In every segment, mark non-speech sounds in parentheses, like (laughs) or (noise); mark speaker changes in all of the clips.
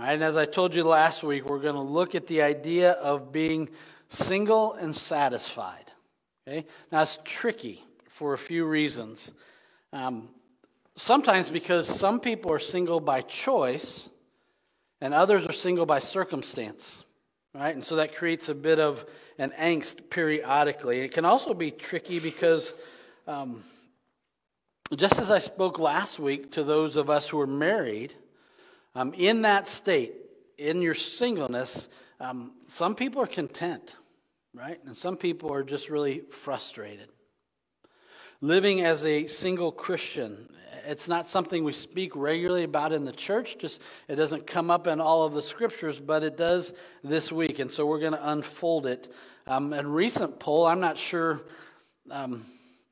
Speaker 1: Right, and as I told you last week, we're going to look at the idea of being single and satisfied. Okay? Now, it's tricky for a few reasons. Um, sometimes because some people are single by choice, and others are single by circumstance. Right? And so that creates a bit of an angst periodically. It can also be tricky because, um, just as I spoke last week to those of us who are married, um, in that state, in your singleness, um, some people are content, right? And some people are just really frustrated. Living as a single Christian, it's not something we speak regularly about in the church. Just it doesn't come up in all of the scriptures, but it does this week, and so we're going to unfold it. Um, a recent poll, I'm not sure um,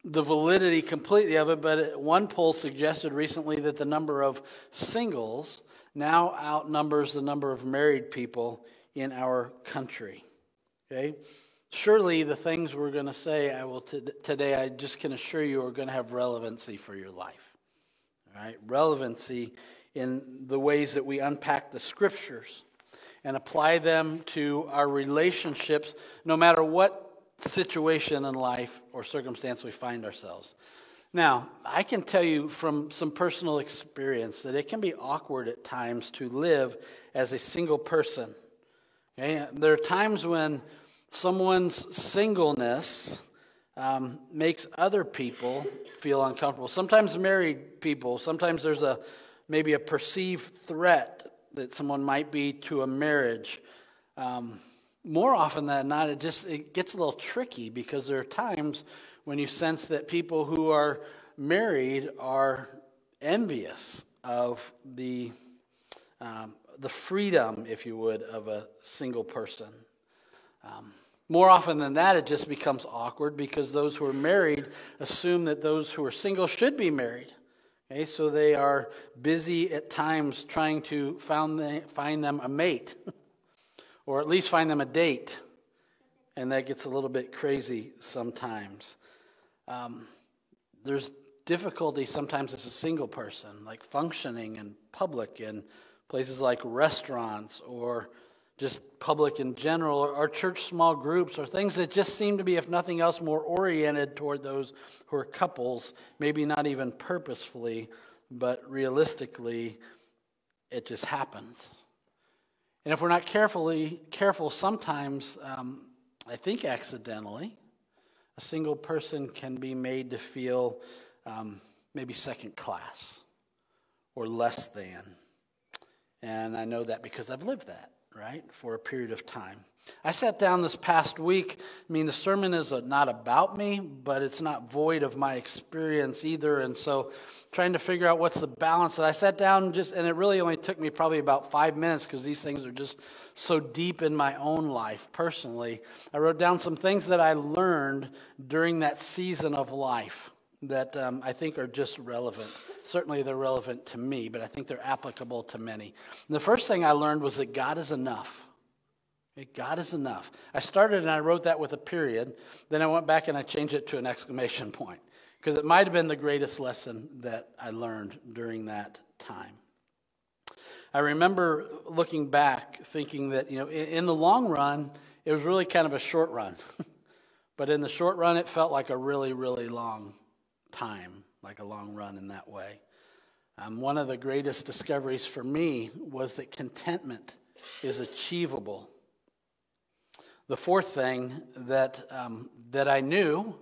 Speaker 1: the validity completely of it, but one poll suggested recently that the number of singles now outnumbers the number of married people in our country. Okay? Surely the things we're going to say I will t- today, I just can assure you, are going to have relevancy for your life. All right? Relevancy in the ways that we unpack the scriptures and apply them to our relationships, no matter what situation in life or circumstance we find ourselves. Now, I can tell you from some personal experience that it can be awkward at times to live as a single person. Okay? There are times when someone's singleness um, makes other people feel uncomfortable. Sometimes married people, sometimes there's a maybe a perceived threat that someone might be to a marriage. Um, more often than not, it just it gets a little tricky because there are times when you sense that people who are married are envious of the, um, the freedom, if you would, of a single person. Um, more often than that, it just becomes awkward because those who are married assume that those who are single should be married. Okay, so they are busy at times trying to find, find them a mate, (laughs) or at least find them a date. And that gets a little bit crazy sometimes. Um, there's difficulty sometimes as a single person, like functioning in public in places like restaurants or just public in general, or, or church small groups, or things that just seem to be, if nothing else, more oriented toward those who are couples, maybe not even purposefully, but realistically, it just happens. And if we're not carefully careful, sometimes um, I think accidentally, a single person can be made to feel um, maybe second class or less than. And I know that because I've lived that, right, for a period of time. I sat down this past week. I mean, the sermon is not about me, but it's not void of my experience either. And so, trying to figure out what's the balance. I sat down just, and it really only took me probably about five minutes because these things are just so deep in my own life personally. I wrote down some things that I learned during that season of life that um, I think are just relevant. Certainly, they're relevant to me, but I think they're applicable to many. And the first thing I learned was that God is enough. God is enough. I started and I wrote that with a period. Then I went back and I changed it to an exclamation point because it might have been the greatest lesson that I learned during that time. I remember looking back thinking that, you know, in the long run, it was really kind of a short run. (laughs) but in the short run, it felt like a really, really long time, like a long run in that way. Um, one of the greatest discoveries for me was that contentment is achievable the fourth thing that, um, that I knew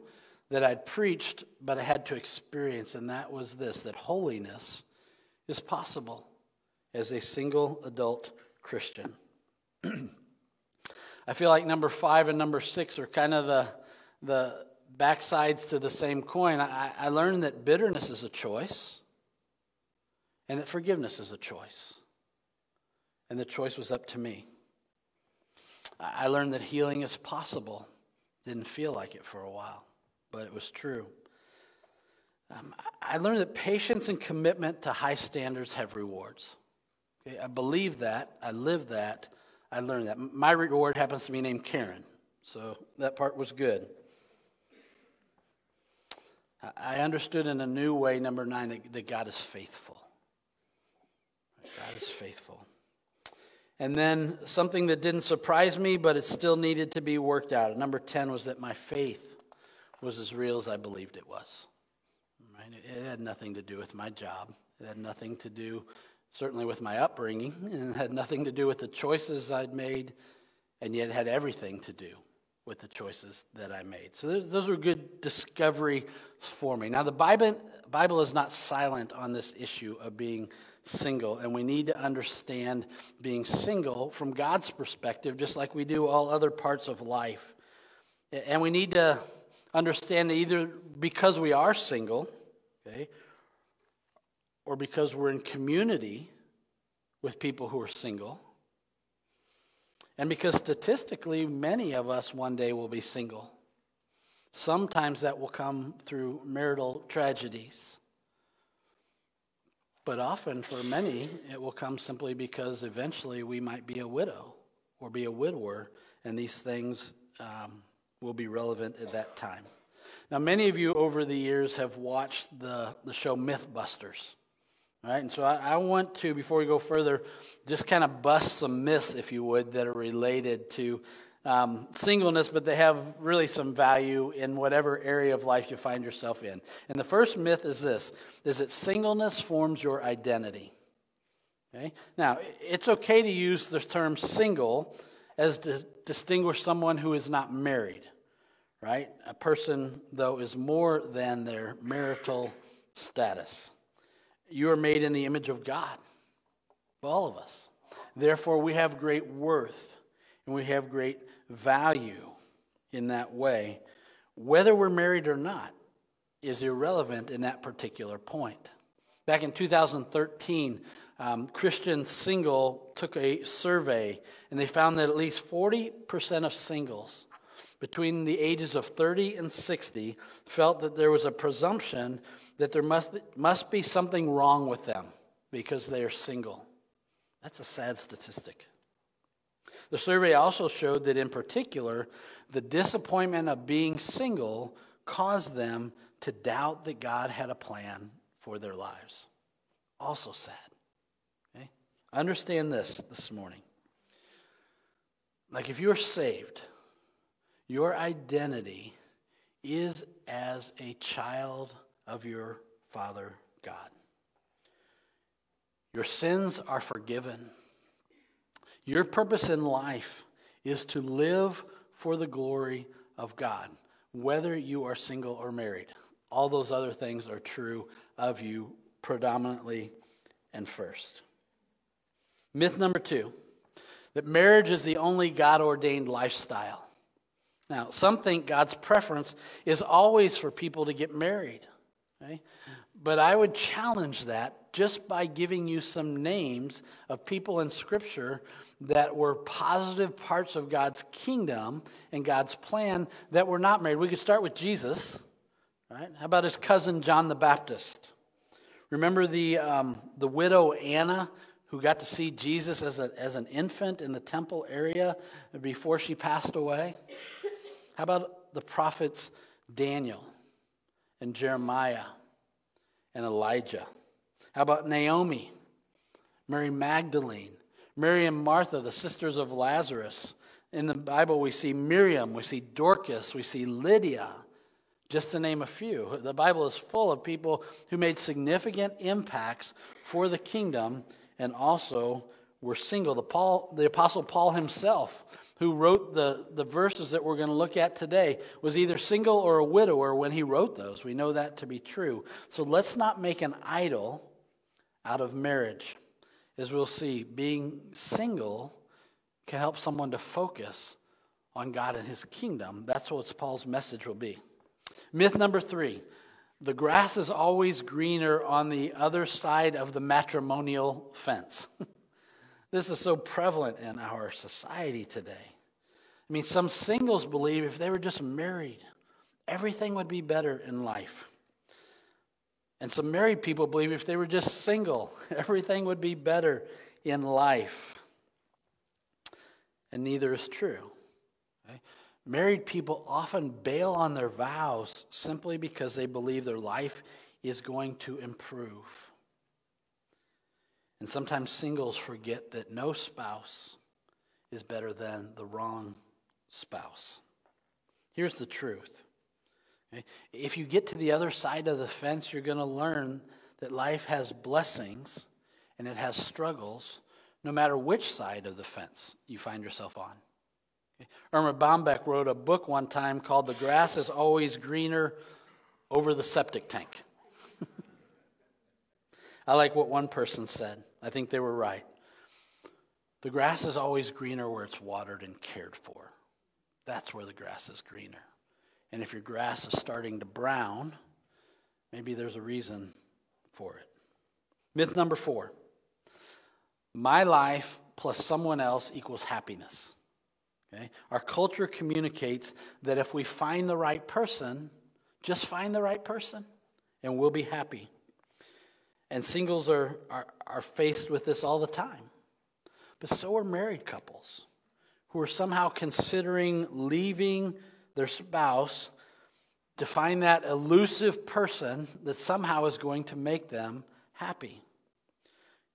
Speaker 1: that I'd preached, but I had to experience, and that was this that holiness is possible as a single adult Christian. (clears throat) I feel like number five and number six are kind of the, the backsides to the same coin. I, I learned that bitterness is a choice and that forgiveness is a choice. And the choice was up to me. I learned that healing is possible. Didn't feel like it for a while, but it was true. Um, I learned that patience and commitment to high standards have rewards. Okay, I believe that. I live that. I learned that. My reward happens to be named Karen, so that part was good. I understood in a new way, number nine, that, that God is faithful. God is faithful. And then something that didn't surprise me, but it still needed to be worked out. Number 10 was that my faith was as real as I believed it was. It had nothing to do with my job, it had nothing to do, certainly, with my upbringing, and it had nothing to do with the choices I'd made, and yet had everything to do with the choices that I made. So those were good discovery for me. Now, the Bible, Bible is not silent on this issue of being single, and we need to understand being single from God's perspective, just like we do all other parts of life. And we need to understand either because we are single, okay, or because we're in community with people who are single, and because statistically, many of us one day will be single. Sometimes that will come through marital tragedies. But often, for many, it will come simply because eventually we might be a widow or be a widower, and these things um, will be relevant at that time. Now, many of you over the years have watched the, the show Mythbusters. All right, and so I, I, want to, before we go further, just kind of bust some myths, if you would, that are related to um, singleness, but they have really some value in whatever area of life you find yourself in. And the first myth is this: is that singleness forms your identity. Okay, now it's okay to use the term single as to distinguish someone who is not married. Right, a person though is more than their marital status. You are made in the image of God, all of us. Therefore, we have great worth and we have great value in that way. Whether we're married or not is irrelevant in that particular point. Back in 2013, um, Christian Single took a survey and they found that at least 40% of singles between the ages of 30 and 60 felt that there was a presumption that there must, must be something wrong with them because they are single. That's a sad statistic. The survey also showed that, in particular, the disappointment of being single caused them to doubt that God had a plan for their lives. Also sad. Okay? Understand this this morning. Like, if you're saved, your identity is as a child of your Father God. Your sins are forgiven. Your purpose in life is to live for the glory of God, whether you are single or married. All those other things are true of you predominantly and first. Myth number two that marriage is the only God ordained lifestyle. Now, some think God's preference is always for people to get married. Okay? But I would challenge that just by giving you some names of people in Scripture that were positive parts of God's kingdom and God's plan that were not married. We could start with Jesus. Right? How about his cousin John the Baptist? Remember the, um, the widow Anna who got to see Jesus as, a, as an infant in the temple area before she passed away? How about the prophets Daniel and Jeremiah and Elijah? How about Naomi, Mary Magdalene, Mary and Martha, the sisters of Lazarus? In the Bible, we see Miriam, we see Dorcas, we see Lydia, just to name a few. The Bible is full of people who made significant impacts for the kingdom and also were single. The, Paul, the Apostle Paul himself who wrote the, the verses that we're going to look at today, was either single or a widower when he wrote those. We know that to be true. So let's not make an idol out of marriage. As we'll see, being single can help someone to focus on God and his kingdom. That's what Paul's message will be. Myth number three the grass is always greener on the other side of the matrimonial fence. (laughs) This is so prevalent in our society today. I mean, some singles believe if they were just married, everything would be better in life. And some married people believe if they were just single, (laughs) everything would be better in life. And neither is true. Okay? Married people often bail on their vows simply because they believe their life is going to improve. And sometimes singles forget that no spouse is better than the wrong spouse. Here's the truth. If you get to the other side of the fence, you're going to learn that life has blessings and it has struggles, no matter which side of the fence you find yourself on. Erma Bombeck wrote a book one time called The Grass is Always Greener Over the Septic Tank. (laughs) I like what one person said. I think they were right. The grass is always greener where it's watered and cared for. That's where the grass is greener. And if your grass is starting to brown, maybe there's a reason for it. Myth number four my life plus someone else equals happiness. Okay? Our culture communicates that if we find the right person, just find the right person, and we'll be happy. And singles are, are, are faced with this all the time. But so are married couples who are somehow considering leaving their spouse to find that elusive person that somehow is going to make them happy.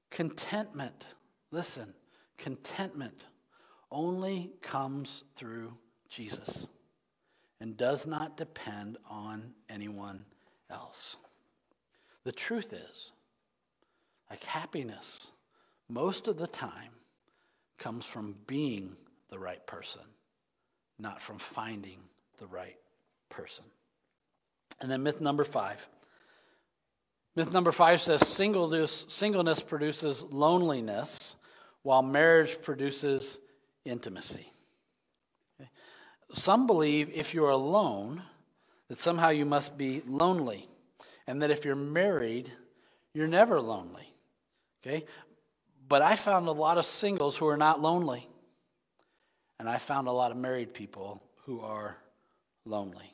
Speaker 1: Contentment, listen, contentment only comes through Jesus and does not depend on anyone else. The truth is, like happiness, most of the time comes from being the right person, not from finding the right person. And then myth number five. Myth number five says singleness, singleness produces loneliness, while marriage produces intimacy. Okay? Some believe if you're alone, that somehow you must be lonely, and that if you're married, you're never lonely. Okay? But I found a lot of singles who are not lonely. And I found a lot of married people who are lonely.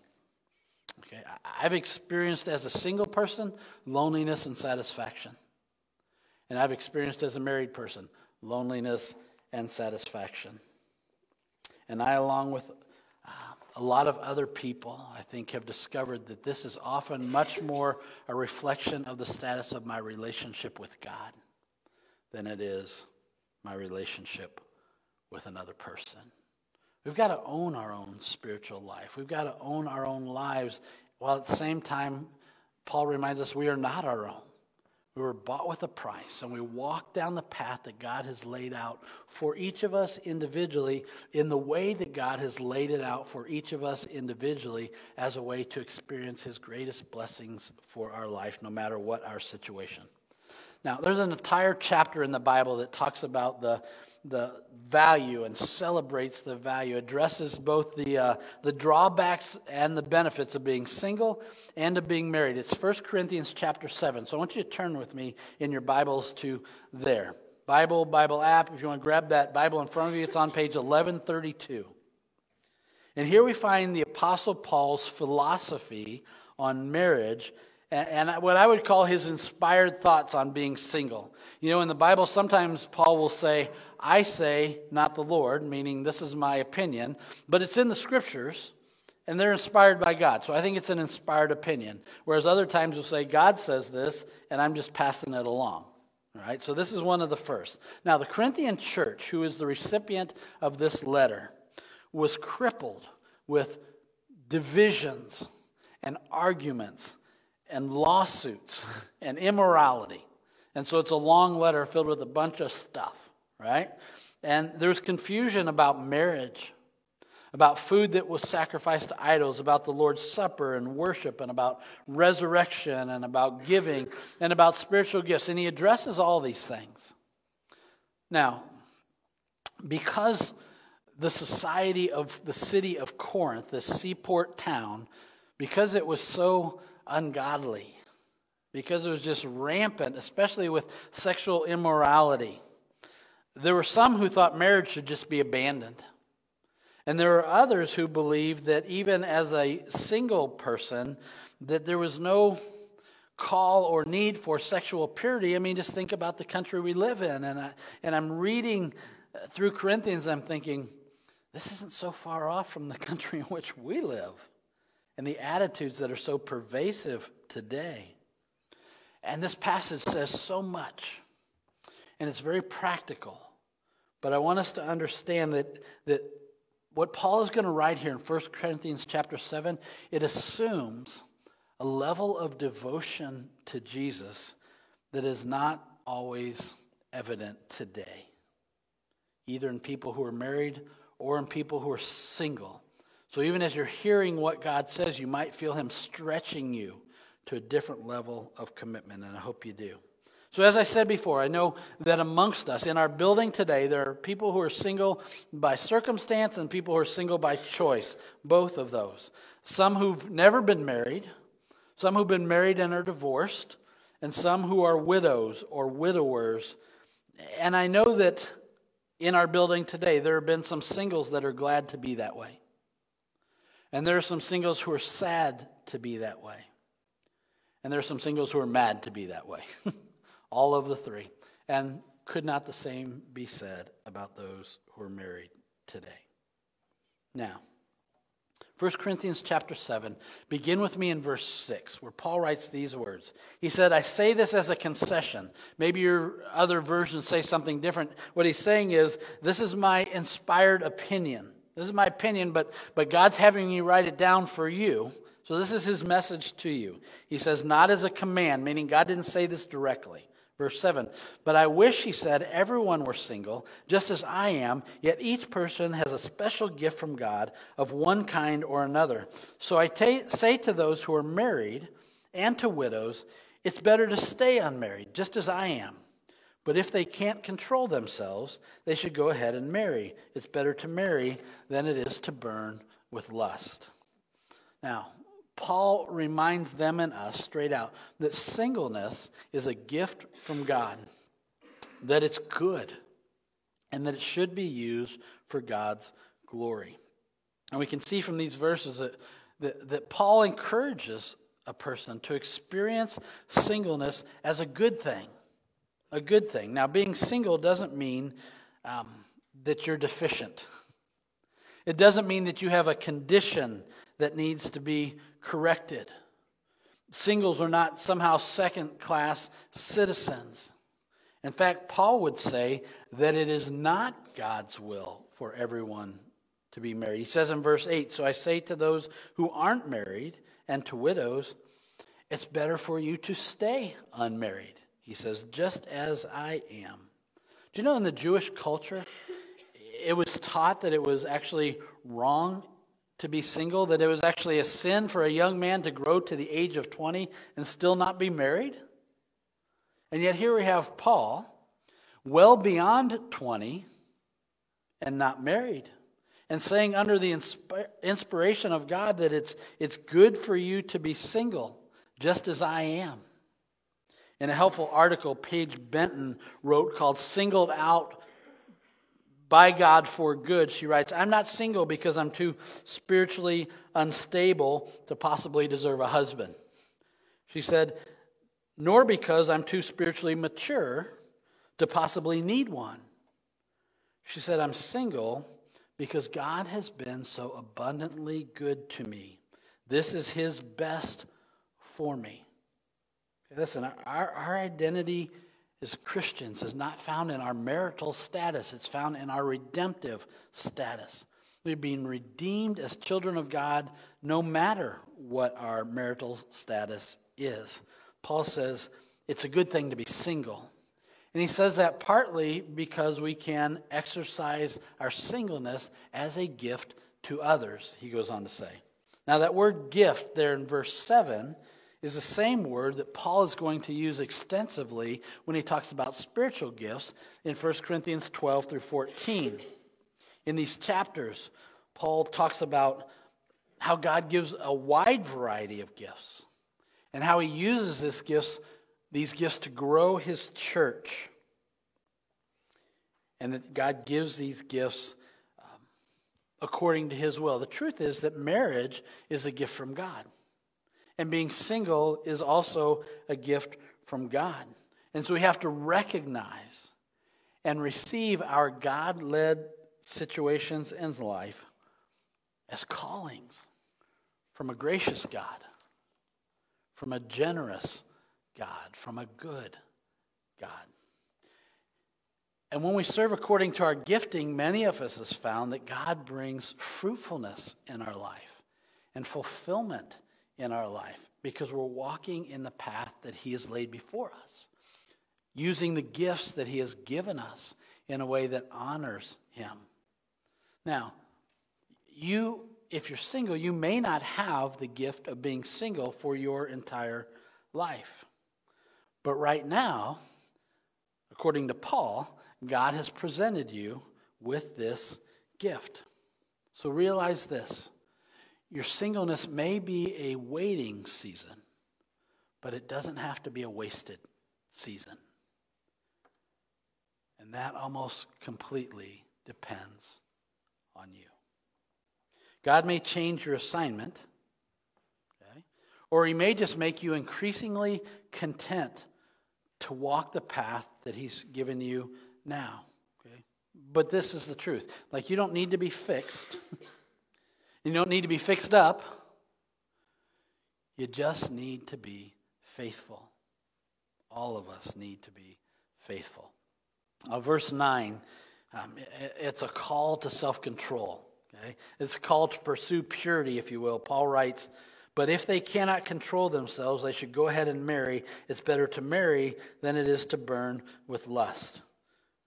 Speaker 1: Okay? I've experienced as a single person loneliness and satisfaction. And I've experienced as a married person loneliness and satisfaction. And I, along with uh, a lot of other people, I think, have discovered that this is often much more a reflection of the status of my relationship with God than it is my relationship with another person. We've got to own our own spiritual life. We've got to own our own lives, while at the same time, Paul reminds us we are not our own. We were bought with a price, and we walk down the path that God has laid out for each of us individually in the way that God has laid it out for each of us individually as a way to experience His greatest blessings for our life, no matter what our situation. Now, there's an entire chapter in the Bible that talks about the, the value and celebrates the value, addresses both the, uh, the drawbacks and the benefits of being single and of being married. It's 1 Corinthians chapter 7. So I want you to turn with me in your Bibles to there. Bible, Bible app, if you want to grab that Bible in front of you, it's on page 1132. And here we find the Apostle Paul's philosophy on marriage and what I would call his inspired thoughts on being single. You know, in the Bible, sometimes Paul will say, I say, not the Lord, meaning this is my opinion, but it's in the scriptures and they're inspired by God. So I think it's an inspired opinion. Whereas other times we'll say, God says this, and I'm just passing it along. All right, so this is one of the first. Now, the Corinthian church, who is the recipient of this letter, was crippled with divisions and arguments and lawsuits (laughs) and immorality. And so it's a long letter filled with a bunch of stuff, right? And there's confusion about marriage, about food that was sacrificed to idols, about the Lord's Supper and worship, and about resurrection, and about giving, and about spiritual gifts. And he addresses all these things. Now, because the society of the city of Corinth, this seaport town, because it was so ungodly because it was just rampant, especially with sexual immorality. There were some who thought marriage should just be abandoned. And there were others who believed that even as a single person, that there was no call or need for sexual purity. I mean, just think about the country we live in. And, I, and I'm reading uh, through Corinthians, I'm thinking, this isn't so far off from the (laughs) country in which we live and the attitudes that are so pervasive today. And this passage says so much. and it's very practical. But I want us to understand that, that what Paul is going to write here in 1 Corinthians chapter 7, it assumes a level of devotion to Jesus that is not always evident today, either in people who are married or in people who are single. So even as you're hearing what God says, you might feel Him stretching you to a different level of commitment, and I hope you do. So, as I said before, I know that amongst us in our building today, there are people who are single by circumstance and people who are single by choice, both of those. Some who've never been married, some who've been married and are divorced, and some who are widows or widowers. And I know that in our building today, there have been some singles that are glad to be that way. And there are some singles who are sad to be that way. And there are some singles who are mad to be that way. (laughs) All of the three. And could not the same be said about those who are married today? Now, 1 Corinthians chapter 7, begin with me in verse 6, where Paul writes these words. He said, I say this as a concession. Maybe your other versions say something different. What he's saying is, this is my inspired opinion. This is my opinion, but, but God's having me write it down for you. So this is his message to you. He says, not as a command, meaning God didn't say this directly. Verse 7 But I wish, he said, everyone were single, just as I am, yet each person has a special gift from God of one kind or another. So I say to those who are married and to widows, it's better to stay unmarried, just as I am. But if they can't control themselves, they should go ahead and marry. It's better to marry than it is to burn with lust. Now, Paul reminds them and us straight out that singleness is a gift from God, that it's good, and that it should be used for God's glory. And we can see from these verses that, that, that Paul encourages a person to experience singleness as a good thing. A good thing. Now, being single doesn't mean um, that you're deficient. It doesn't mean that you have a condition that needs to be corrected. Singles are not somehow second class citizens. In fact, Paul would say that it is not God's will for everyone to be married. He says in verse 8 So I say to those who aren't married and to widows, it's better for you to stay unmarried. He says, just as I am. Do you know in the Jewish culture, it was taught that it was actually wrong to be single, that it was actually a sin for a young man to grow to the age of 20 and still not be married? And yet here we have Paul, well beyond 20 and not married, and saying under the inspiration of God that it's, it's good for you to be single, just as I am. In a helpful article, Paige Benton wrote called Singled Out by God for good. She writes, I'm not single because I'm too spiritually unstable to possibly deserve a husband. She said, nor because I'm too spiritually mature to possibly need one. She said, I'm single because God has been so abundantly good to me. This is His best for me. Listen, our, our identity as Christians is not found in our marital status, it's found in our redemptive status. We've been redeemed as children of God no matter what our marital status is. Paul says it's a good thing to be single. And he says that partly because we can exercise our singleness as a gift to others, he goes on to say. Now, that word gift there in verse 7 is the same word that Paul is going to use extensively when he talks about spiritual gifts in 1 Corinthians 12 through 14. In these chapters, Paul talks about how God gives a wide variety of gifts and how he uses this gifts, these gifts to grow his church. And that God gives these gifts um, according to his will. The truth is that marriage is a gift from God. And being single is also a gift from God. And so we have to recognize and receive our God led situations in life as callings from a gracious God, from a generous God, from a good God. And when we serve according to our gifting, many of us has found that God brings fruitfulness in our life and fulfillment in our life because we're walking in the path that He has laid before us, using the gifts that He has given us in a way that honors Him. Now, you, if you're single, you may not have the gift of being single for your entire life. But right now, according to Paul, God has presented you with this gift. So realize this your singleness may be a waiting season, but it doesn't have to be a wasted season. And that almost completely depends on you. God may change your assignment, okay? or He may just make you increasingly content to walk the path that He's given you now. Okay? But this is the truth. Like, you don't need to be fixed, (laughs) you don't need to be fixed up. You just need to be faithful. All of us need to be faithful. Uh, verse 9, um, it's a call to self control. Okay? It's a call to pursue purity, if you will. Paul writes, But if they cannot control themselves, they should go ahead and marry. It's better to marry than it is to burn with lust.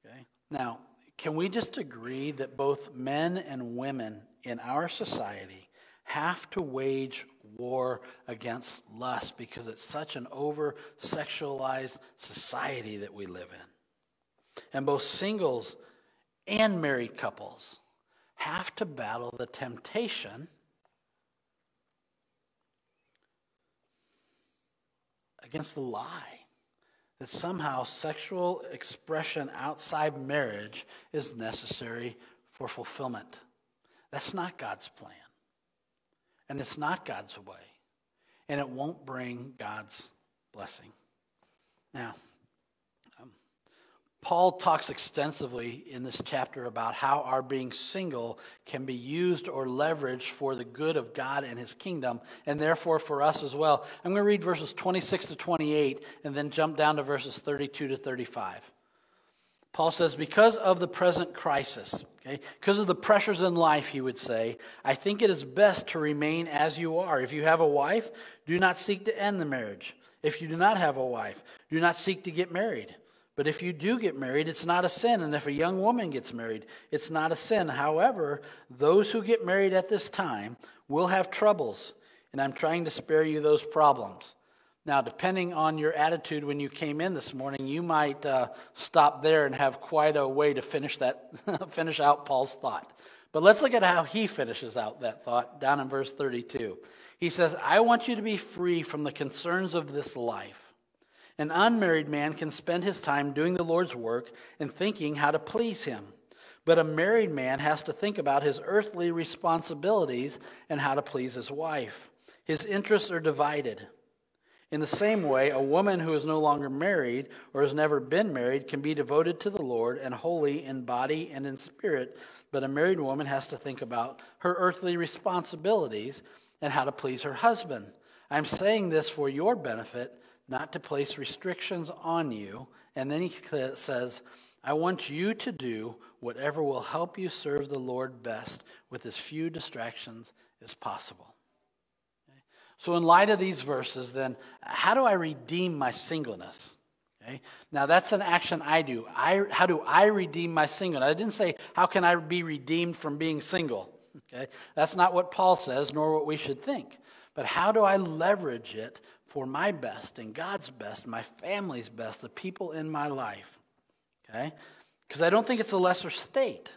Speaker 1: Okay? Now, can we just agree that both men and women in our society have to wage war against lust because it's such an over sexualized society that we live in? And both singles and married couples have to battle the temptation against the lie that somehow sexual expression outside marriage is necessary for fulfillment. That's not God's plan. And it's not God's way. And it won't bring God's blessing. Now, um, Paul talks extensively in this chapter about how our being single can be used or leveraged for the good of God and his kingdom, and therefore for us as well. I'm going to read verses 26 to 28 and then jump down to verses 32 to 35. Paul says, Because of the present crisis, okay, because of the pressures in life, he would say, I think it is best to remain as you are. If you have a wife, do not seek to end the marriage. If you do not have a wife, do not seek to get married. But if you do get married, it's not a sin. And if a young woman gets married, it's not a sin. However, those who get married at this time will have troubles. And I'm trying to spare you those problems. Now, depending on your attitude when you came in this morning, you might uh, stop there and have quite a way to finish that, (laughs) finish out Paul's thought. But let's look at how he finishes out that thought down in verse 32. He says, I want you to be free from the concerns of this life an unmarried man can spend his time doing the Lord's work and thinking how to please him. But a married man has to think about his earthly responsibilities and how to please his wife. His interests are divided. In the same way, a woman who is no longer married or has never been married can be devoted to the Lord and holy in body and in spirit, but a married woman has to think about her earthly responsibilities and how to please her husband. I'm saying this for your benefit not to place restrictions on you. And then he says, I want you to do whatever will help you serve the Lord best with as few distractions as possible. So, in light of these verses, then, how do I redeem my singleness? Okay? Now, that's an action I do. I, how do I redeem my singleness? I didn't say, how can I be redeemed from being single? (laughs) Okay? That's not what Paul says, nor what we should think. But how do I leverage it for my best and God's best, my family's best, the people in my life. Okay? Because I don't think it's a lesser state.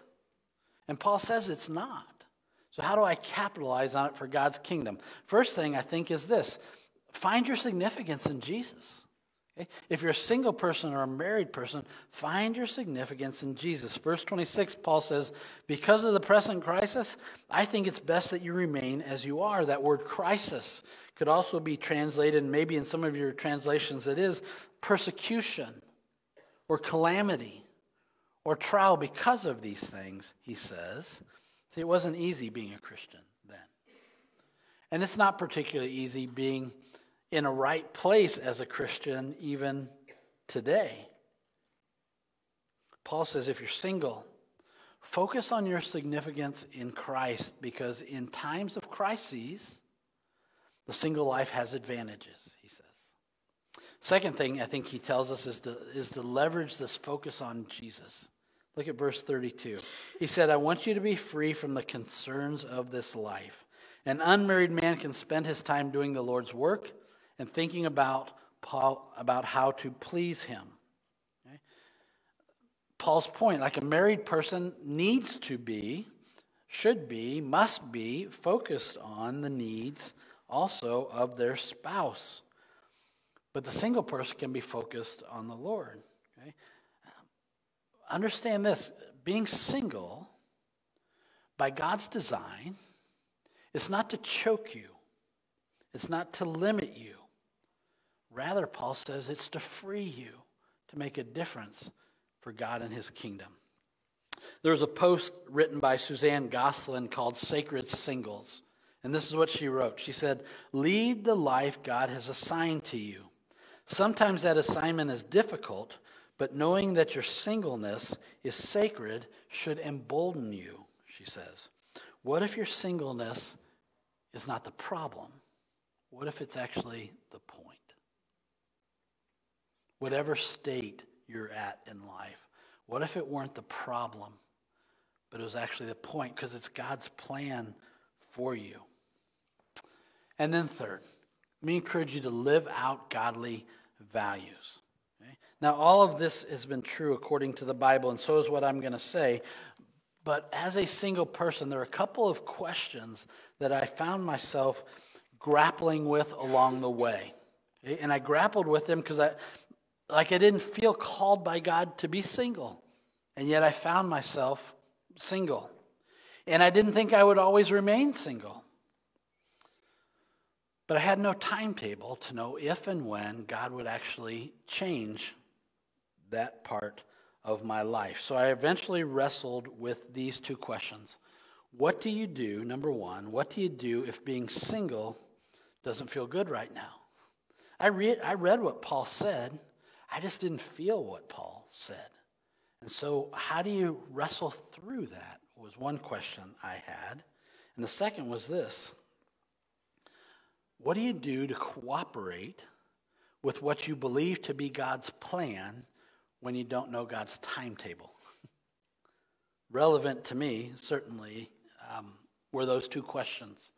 Speaker 1: And Paul says it's not. So, how do I capitalize on it for God's kingdom? First thing I think is this find your significance in Jesus. Okay? If you're a single person or a married person, find your significance in Jesus. Verse 26, Paul says, Because of the present crisis, I think it's best that you remain as you are. That word crisis could also be translated, maybe in some of your translations it is, persecution or calamity or trial because of these things, he says. See, it wasn't easy being a Christian then. And it's not particularly easy being in a right place as a Christian even today. Paul says if you're single, focus on your significance in Christ because in times of crises, the single life has advantages, he says. Second thing I think he tells us is to, is to leverage this focus on Jesus. Look at verse 32. He said, I want you to be free from the concerns of this life. An unmarried man can spend his time doing the Lord's work and thinking about, Paul, about how to please him. Okay? Paul's point like a married person needs to be, should be, must be focused on the needs also of their spouse. But the single person can be focused on the Lord. Understand this being single by God's design is not to choke you, it's not to limit you. Rather, Paul says it's to free you to make a difference for God and his kingdom. There was a post written by Suzanne Gosselin called Sacred Singles. And this is what she wrote. She said, Lead the life God has assigned to you. Sometimes that assignment is difficult, but knowing that your singleness is sacred should embolden you, she says. What if your singleness is not the problem? What if it's actually the point? Whatever state you're at in life, what if it weren't the problem, but it was actually the point because it's God's plan for you? And then, third, me encourage you to live out godly values. Now, all of this has been true according to the Bible, and so is what I'm going to say. But as a single person, there are a couple of questions that I found myself grappling with along the way. And I grappled with them because I, like, I didn't feel called by God to be single, and yet I found myself single. And I didn't think I would always remain single. But I had no timetable to know if and when God would actually change that part of my life. So I eventually wrestled with these two questions. What do you do, number one, what do you do if being single doesn't feel good right now? I read, I read what Paul said, I just didn't feel what Paul said. And so, how do you wrestle through that? Was one question I had. And the second was this what do you do to cooperate with what you believe to be God's plan when you don't know God's timetable? Relevant to me, certainly, um, were those two questions.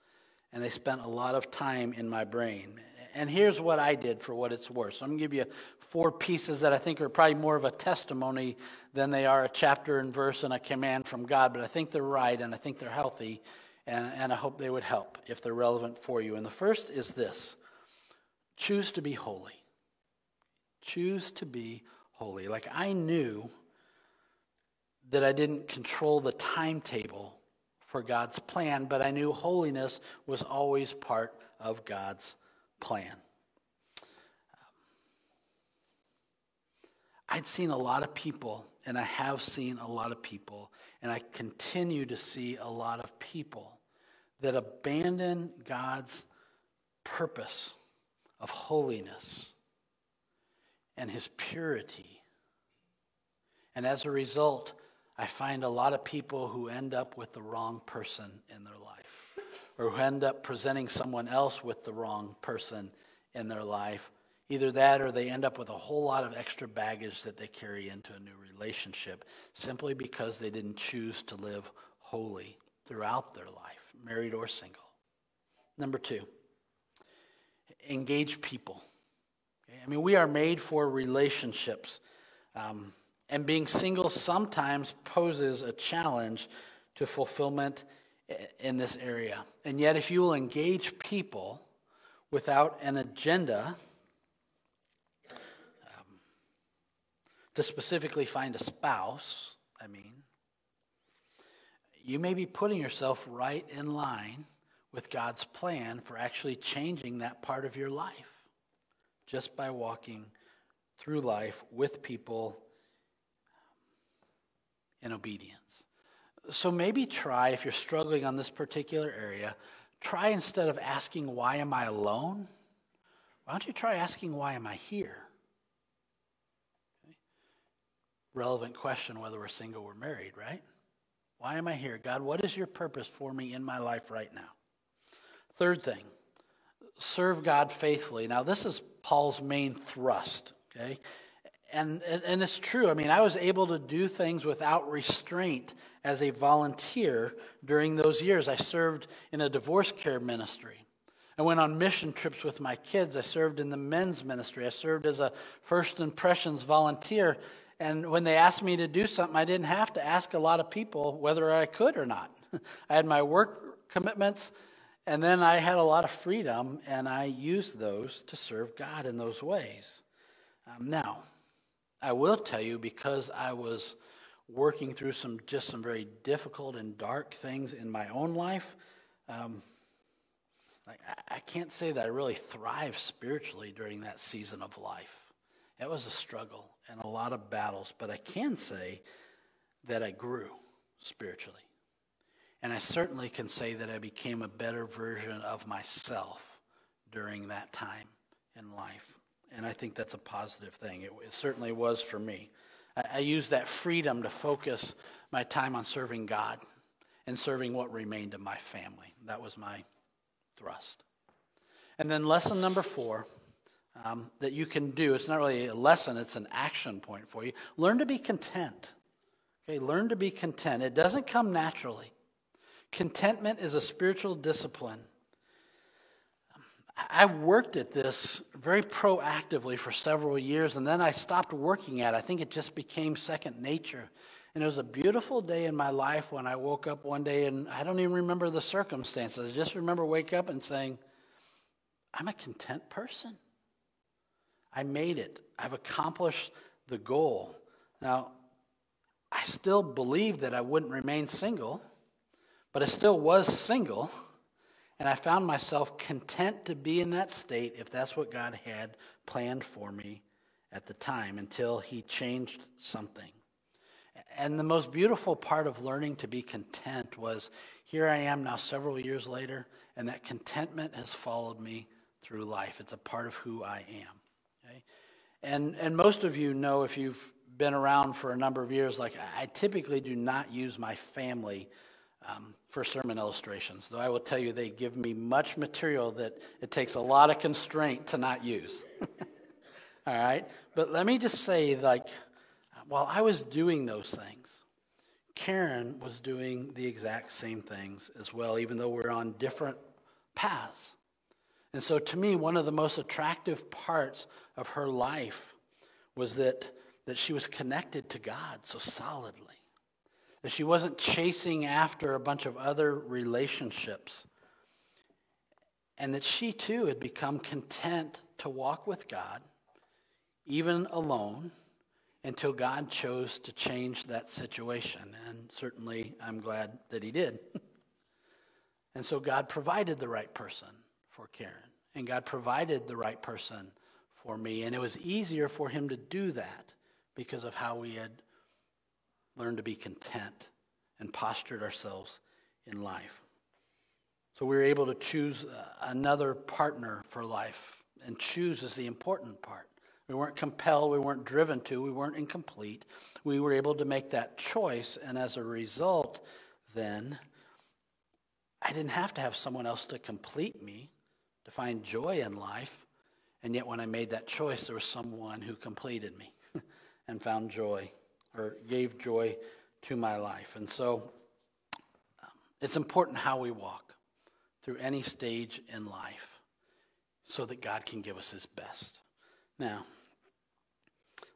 Speaker 1: And they spent a lot of time in my brain. And here's what I did for what it's worth. So I'm going to give you four pieces that I think are probably more of a testimony than they are a chapter and verse and a command from God, but I think they're right and I think they're healthy and, and I hope they would help if they're relevant for you. And the first is this choose to be holy. Choose to be holy. Like I knew that I didn't control the timetable for God's plan, but I knew holiness was always part of God's plan. I'd seen a lot of people, and I have seen a lot of people, and I continue to see a lot of people that abandon God's purpose of holiness and his purity. And as a result, I find a lot of people who end up with the wrong person in their life, or who end up presenting someone else with the wrong person in their life. Either that or they end up with a whole lot of extra baggage that they carry into a new relationship simply because they didn't choose to live holy throughout their life married or single. Number two, engage people. Okay? I mean, we are made for relationships. Um, and being single sometimes poses a challenge to fulfillment in this area. And yet, if you will engage people without an agenda um, to specifically find a spouse, I mean, you may be putting yourself right in line with God's plan for actually changing that part of your life just by walking through life with people in obedience. So maybe try, if you're struggling on this particular area, try instead of asking, Why am I alone? Why don't you try asking, Why am I here? relevant question whether we're single or married, right? Why am I here? God, what is your purpose for me in my life right now? Third thing, serve God faithfully. Now, this is Paul's main thrust, okay? And, and, and it's true. I mean, I was able to do things without restraint as a volunteer during those years. I served in a divorce care ministry. I went on mission trips with my kids. I served in the men's ministry. I served as a First Impressions volunteer. And when they asked me to do something, I didn't have to ask a lot of people whether I could or not. (laughs) I had my work commitments, and then I had a lot of freedom, and I used those to serve God in those ways. Um, now, I will tell you because I was working through some just some very difficult and dark things in my own life. Um, like I, I can't say that I really thrived spiritually during that season of life. It was a struggle and a lot of battles, but I can say that I grew spiritually. And I certainly can say that I became a better version of myself during that time in life. And I think that's a positive thing. It, it certainly was for me. I, I used that freedom to focus my time on serving God and serving what remained of my family. That was my thrust. And then lesson number four um, that you can do, it's not really a lesson, it's an action point for you. Learn to be content. Okay, learn to be content. It doesn't come naturally. Contentment is a spiritual discipline. I worked at this very proactively for several years, and then I stopped working at it. I think it just became second nature. And it was a beautiful day in my life when I woke up one day, and I don't even remember the circumstances. I just remember waking up and saying, I'm a content person. I made it. I've accomplished the goal. Now, I still believed that I wouldn't remain single, but I still was single. And I found myself content to be in that state if that's what God had planned for me at the time until He changed something. And the most beautiful part of learning to be content was here I am now several years later, and that contentment has followed me through life. It's a part of who I am. Okay? And, and most of you know if you've been around for a number of years, like I typically do not use my family um, for sermon illustrations, though I will tell you they give me much material that it takes a lot of constraint to not use. (laughs) All right? But let me just say, like, while I was doing those things, Karen was doing the exact same things as well, even though we're on different paths. And so, to me, one of the most attractive parts of her life was that, that she was connected to God so solidly that she wasn't chasing after a bunch of other relationships, and that she too had become content to walk with God, even alone, until God chose to change that situation. And certainly I'm glad that He did. (laughs) and so God provided the right person for Karen, and God provided the right person for me, and it was easier for Him to do that because of how we had learned to be content and postured ourselves in life. So we were able to choose uh, another partner for life, and choose is the important part. We weren't compelled, we weren't driven to, we weren't incomplete. We were able to make that choice, and as a result, then, I didn't have to have someone else to complete me, to find joy in life. And yet, when I made that choice, there was someone who completed me (laughs) and found joy or gave joy to my life. And so um, it's important how we walk through any stage in life so that God can give us his best. Now,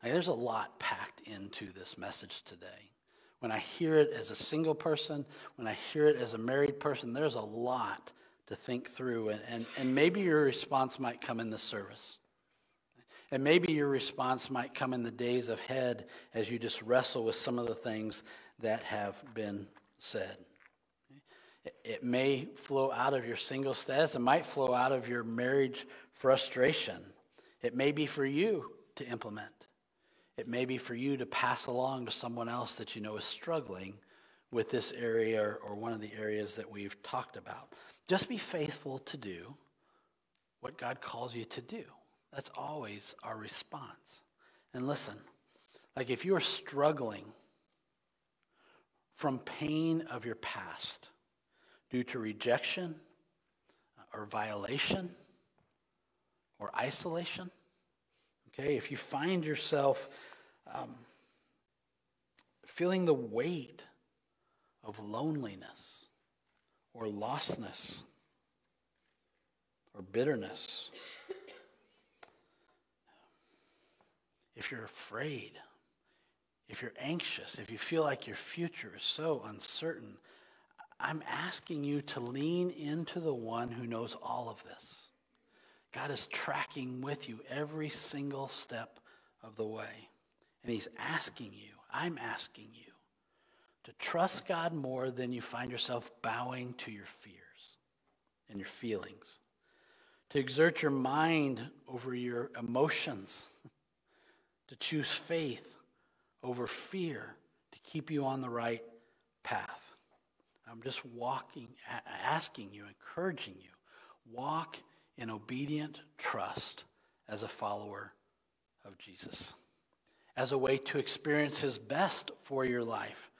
Speaker 1: there's a lot packed into this message today. When I hear it as a single person, when I hear it as a married person, there's a lot to think through. And, and, and maybe your response might come in the service. And maybe your response might come in the days ahead as you just wrestle with some of the things that have been said. It may flow out of your single status, it might flow out of your marriage frustration. It may be for you to implement. It may be for you to pass along to someone else that you know is struggling with this area or, one of the areas that we've talked about. Just be faithful to do what God calls you to do. That's always our response. And listen, Like if you are struggling from pain of your past due to rejection or violation or isolation, okay, if you find yourself um, feeling the weight of loneliness or lostness or bitterness, if you're afraid, if you're anxious, if you feel like your future is so uncertain, I'm asking you to lean into the one who knows all of this. God is tracking with you every single step of the way. And He's asking you, I'm asking you, to trust God more than you find yourself bowing to your fears and your feelings, to exert your mind over your emotions, to choose faith over fear, to keep you on the right path. I'm just walking, asking you, encouraging you, walk in obedient trust as a follower of Jesus, as a way to experience his best for your life,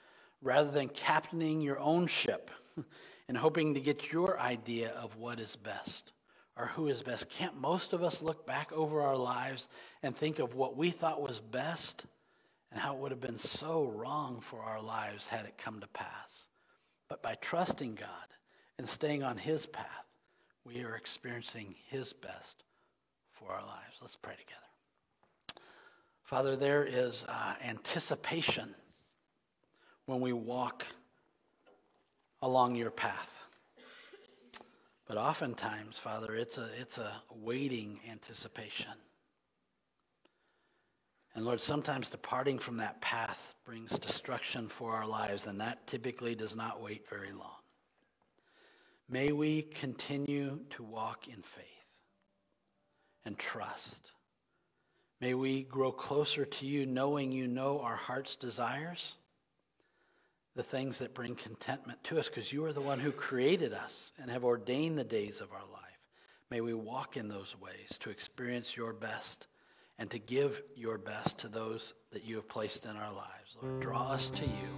Speaker 1: rather than captaining your own ship (laughs) and hoping to get your idea of what is best or who is best. Can't most of us look back over our lives and think of what we thought was best and how it would have been so wrong for our lives had it come to pass? But by trusting God and staying on his path, we are experiencing his best for our lives. Let's pray together. Father, there is uh, anticipation when we walk along your path. But oftentimes, Father, it's a, it's a waiting anticipation. And Lord, sometimes departing from that path brings destruction for our lives, and that typically does not wait very long. May we continue to walk in faith and trust. May we grow closer to you, knowing you know our heart's desires, the things that bring contentment to us, because you are the one who created us and have ordained the days of our life. May we walk in those ways to experience your best and to give your best to those that you have placed in our lives. Lord, draw us to you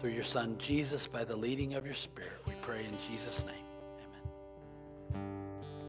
Speaker 1: through your Son Jesus by the leading of your Spirit. We pray in Jesus' name.